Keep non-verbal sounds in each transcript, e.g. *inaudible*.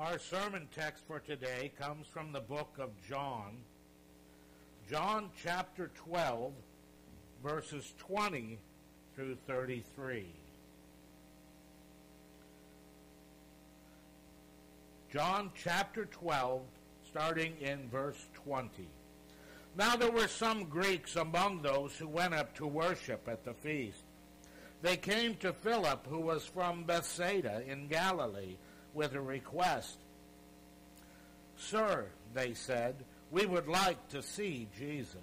Our sermon text for today comes from the book of John, John chapter 12, verses 20 through 33. John chapter 12, starting in verse 20. Now there were some Greeks among those who went up to worship at the feast. They came to Philip, who was from Bethsaida in Galilee, with a request. Sir, they said, we would like to see Jesus.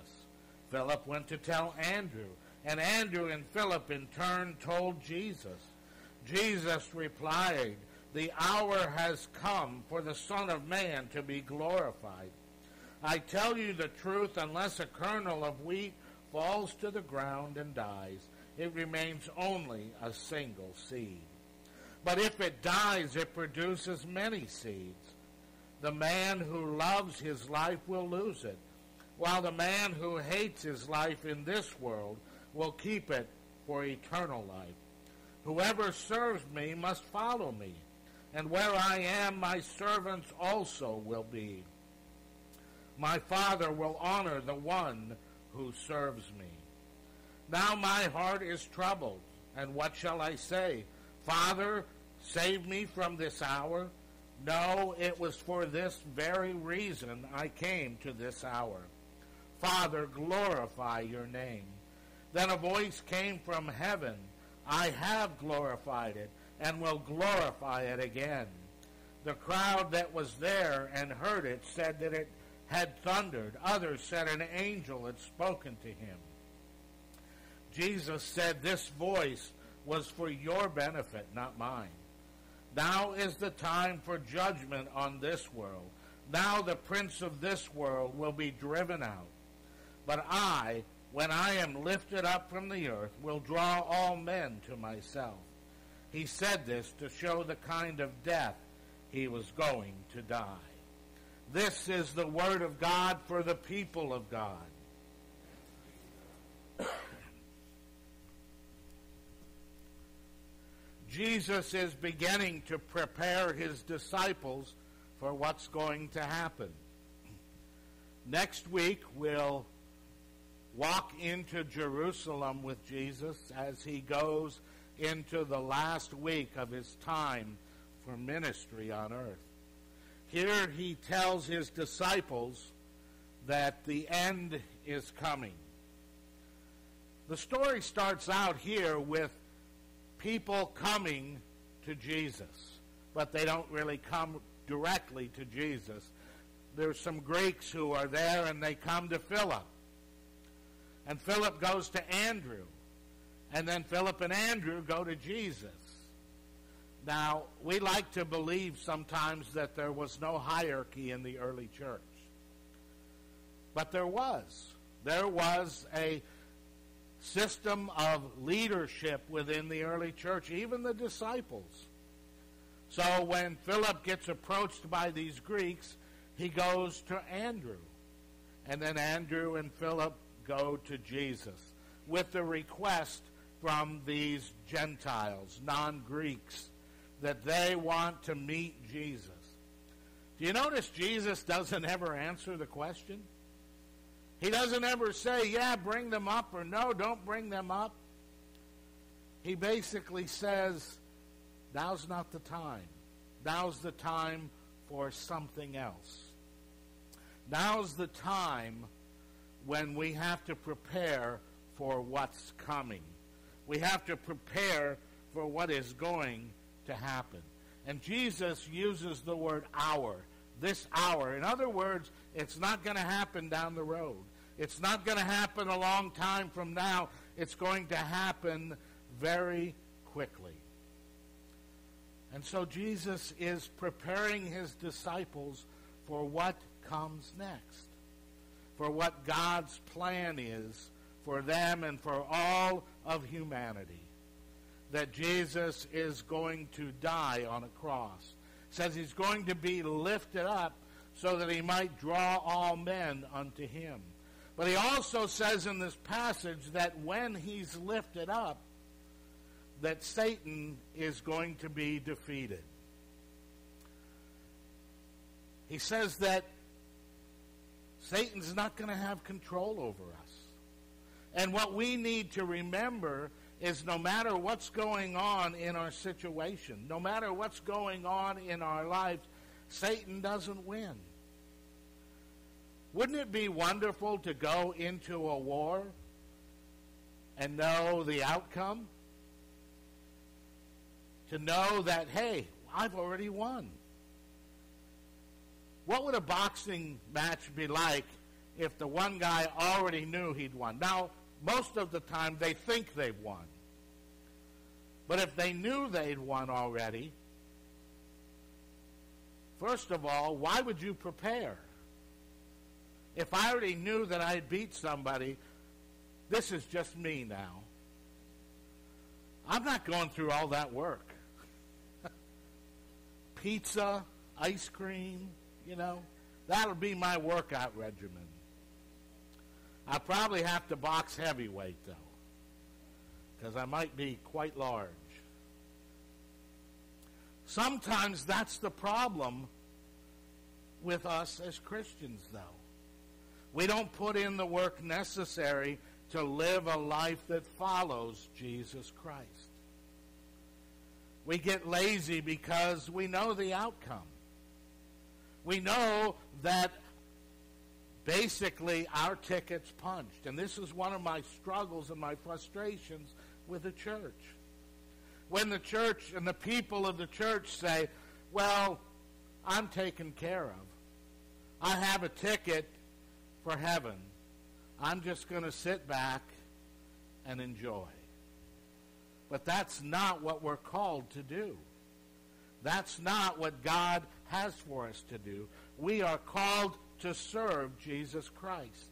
Philip went to tell Andrew, and Andrew and Philip in turn told Jesus. Jesus replied, The hour has come for the Son of Man to be glorified. I tell you the truth, unless a kernel of wheat falls to the ground and dies, it remains only a single seed. But if it dies, it produces many seeds. The man who loves his life will lose it, while the man who hates his life in this world will keep it for eternal life. Whoever serves me must follow me, and where I am, my servants also will be. My Father will honor the one who serves me. Now my heart is troubled, and what shall I say? Father, save me from this hour. No, it was for this very reason I came to this hour. Father, glorify your name. Then a voice came from heaven. I have glorified it and will glorify it again. The crowd that was there and heard it said that it had thundered. Others said an angel had spoken to him. Jesus said, This voice was for your benefit, not mine. Now is the time for judgment on this world. Now the prince of this world will be driven out. But I, when I am lifted up from the earth, will draw all men to myself. He said this to show the kind of death he was going to die. This is the word of God for the people of God. Jesus is beginning to prepare his disciples for what's going to happen. Next week, we'll walk into Jerusalem with Jesus as he goes into the last week of his time for ministry on earth. Here he tells his disciples that the end is coming. The story starts out here with people coming to Jesus, but they don't really come directly to Jesus. There's some Greeks who are there and they come to Philip. And Philip goes to Andrew. And then Philip and Andrew go to Jesus. Now, we like to believe sometimes that there was no hierarchy in the early church. But there was. There was a system of leadership within the early church, even the disciples. So when Philip gets approached by these Greeks, he goes to Andrew. And then Andrew and Philip go to Jesus with the request from these Gentiles, non Greeks, that they want to meet Jesus. Do you notice Jesus doesn't ever answer the question? He doesn't ever say, yeah, bring them up, or no, don't bring them up. He basically says, now's not the time. Now's the time for something else. Now's the time when we have to prepare for what's coming. We have to prepare for what is going to happen. And Jesus uses the word hour, this hour. In other words, it's not going to happen down the road. It's not going to happen a long time from now. It's going to happen very quickly. And so Jesus is preparing his disciples for what comes next, for what God's plan is for them and for all of humanity. That Jesus is going to die on a cross. Says he's going to be lifted up so that he might draw all men unto him. But he also says in this passage that when he's lifted up, that Satan is going to be defeated. he says that Satan's not going to have control over us. And what we need to remember is no matter what's going on in our situation, no matter what's going on in our lives, Satan doesn't win. Wouldn't it be wonderful to go into a war and know the outcome? To know that, hey, I've already won. What would a boxing match be like if the one guy already knew he'd won? Now, most of the time they think they've won. But if they knew they'd won already, first of all, why would you prepare? If I already knew that I'd beat somebody, this is just me now. I'm not going through all that work. *laughs* Pizza, ice cream, you know, that'll be my workout regimen. I probably have to box heavyweight, though, because I might be quite large. Sometimes that's the problem with us as Christians, though. We don't put in the work necessary to live a life that follows Jesus Christ. We get lazy because we know the outcome. We know that basically our ticket's punched. And this is one of my struggles and my frustrations with the church. When the church and the people of the church say, well, I'm taken care of. I have a ticket for heaven. I'm just going to sit back and enjoy. But that's not what we're called to do. That's not what God has for us to do. We are called to serve Jesus Christ,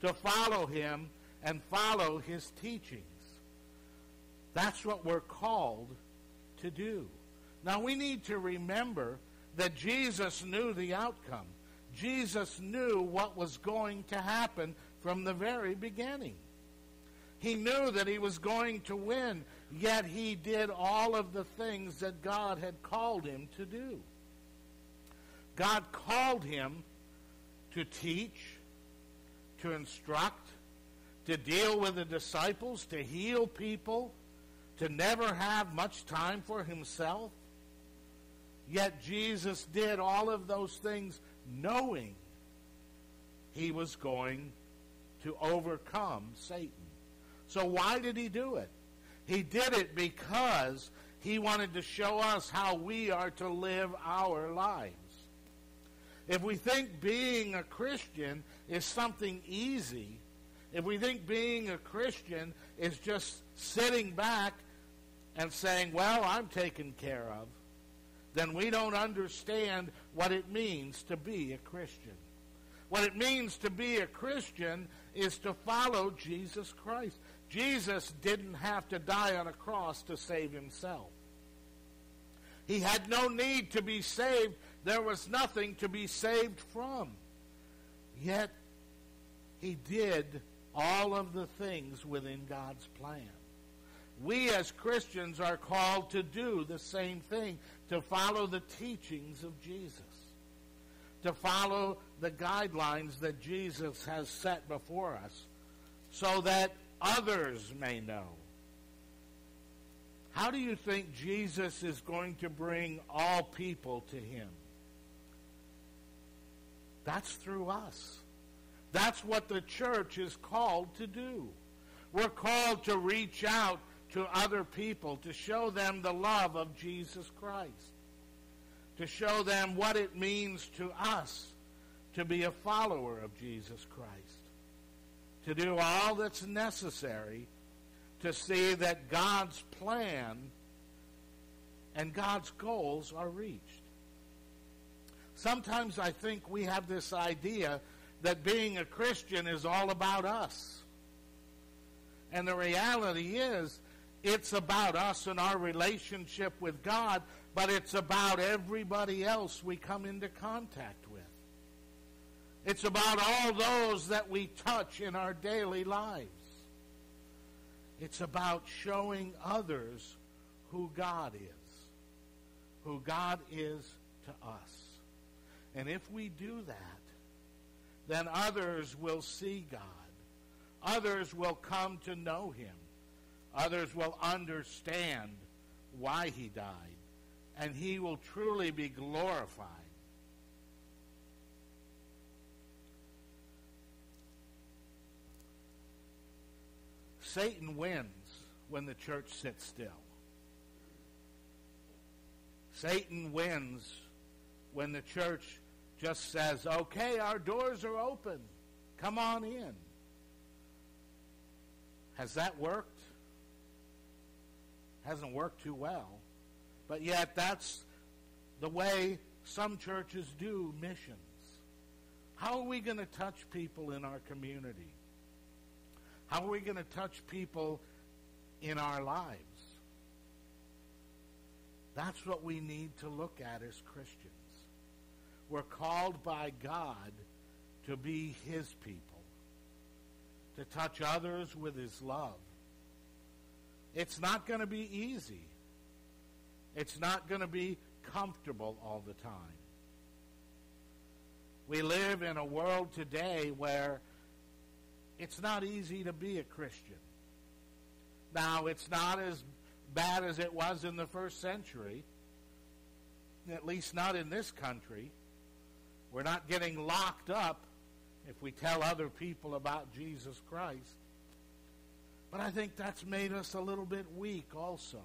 to follow him and follow his teachings. That's what we're called to do. Now we need to remember that Jesus knew the outcome. Jesus knew what was going to happen from the very beginning. He knew that he was going to win, yet he did all of the things that God had called him to do. God called him to teach, to instruct, to deal with the disciples, to heal people, to never have much time for himself. Yet Jesus did all of those things knowing he was going to overcome Satan. So why did he do it? He did it because he wanted to show us how we are to live our lives. If we think being a Christian is something easy, if we think being a Christian is just sitting back and saying, well, I'm taken care of, then we don't understand what it means to be a Christian. What it means to be a Christian is to follow Jesus Christ. Jesus didn't have to die on a cross to save himself. He had no need to be saved there was nothing to be saved from. Yet, he did all of the things within God's plan. We as Christians are called to do the same thing, to follow the teachings of Jesus, to follow the guidelines that Jesus has set before us, so that others may know. How do you think Jesus is going to bring all people to him? That's through us. That's what the church is called to do. We're called to reach out to other people, to show them the love of Jesus Christ, to show them what it means to us to be a follower of Jesus Christ, to do all that's necessary to see that God's plan and God's goals are reached. Sometimes I think we have this idea that being a Christian is all about us. And the reality is, it's about us and our relationship with God, but it's about everybody else we come into contact with. It's about all those that we touch in our daily lives. It's about showing others who God is, who God is to us. And if we do that, then others will see God. Others will come to know him. Others will understand why he died. And he will truly be glorified. Satan wins when the church sits still. Satan wins when the church just says, okay, our doors are open. Come on in. Has that worked? Hasn't worked too well. But yet, that's the way some churches do missions. How are we going to touch people in our community? How are we going to touch people in our lives? That's what we need to look at as Christians. We're called by God to be His people, to touch others with His love. It's not going to be easy. It's not going to be comfortable all the time. We live in a world today where it's not easy to be a Christian. Now, it's not as bad as it was in the first century, at least not in this country. We're not getting locked up if we tell other people about Jesus Christ. But I think that's made us a little bit weak also,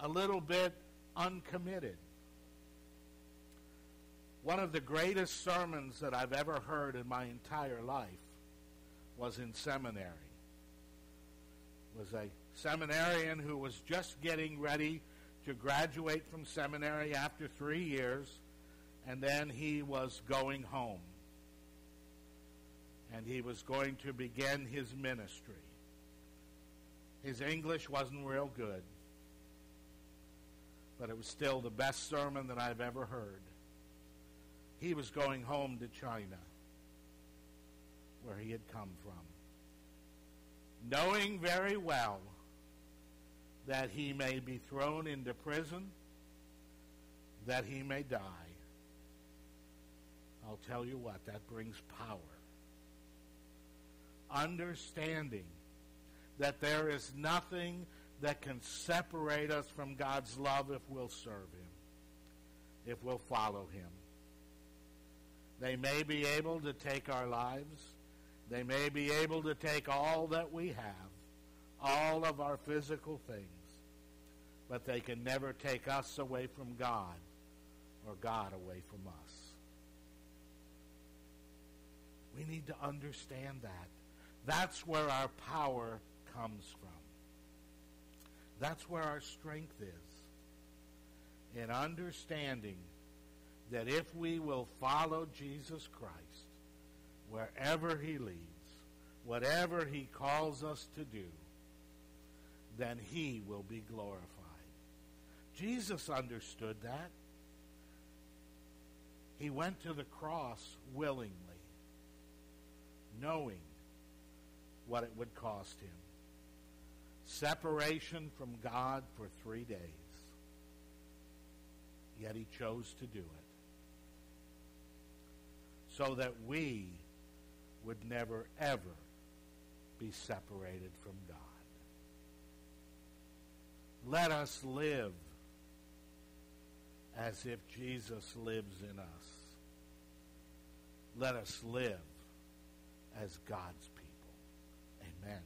a little bit uncommitted. One of the greatest sermons that I've ever heard in my entire life was in seminary. Was a seminarian who was just getting ready to graduate from seminary after three years and then he was going home. And he was going to begin his ministry. His English wasn't real good, but it was still the best sermon that I've ever heard. He was going home to China, where he had come from, knowing very well that he may be thrown into prison, that he may die I'll tell you what, that brings power. Understanding that there is nothing that can separate us from God's love if we'll serve Him, if we'll follow Him. They may be able to take our lives. They may be able to take all that we have, all of our physical things, but they can never take us away from God or God away from us. We need to understand that. That's where our power comes from. That's where our strength is. In understanding that if we will follow Jesus Christ wherever he leads, whatever he calls us to do, then he will be glorified. Jesus understood that. He went to the cross willingly knowing what it would cost him. Separation from God for three days. Yet he chose to do it. So that we would never, ever be separated from God. Let us live as if Jesus lives in us. Let us live as God's people. Amen.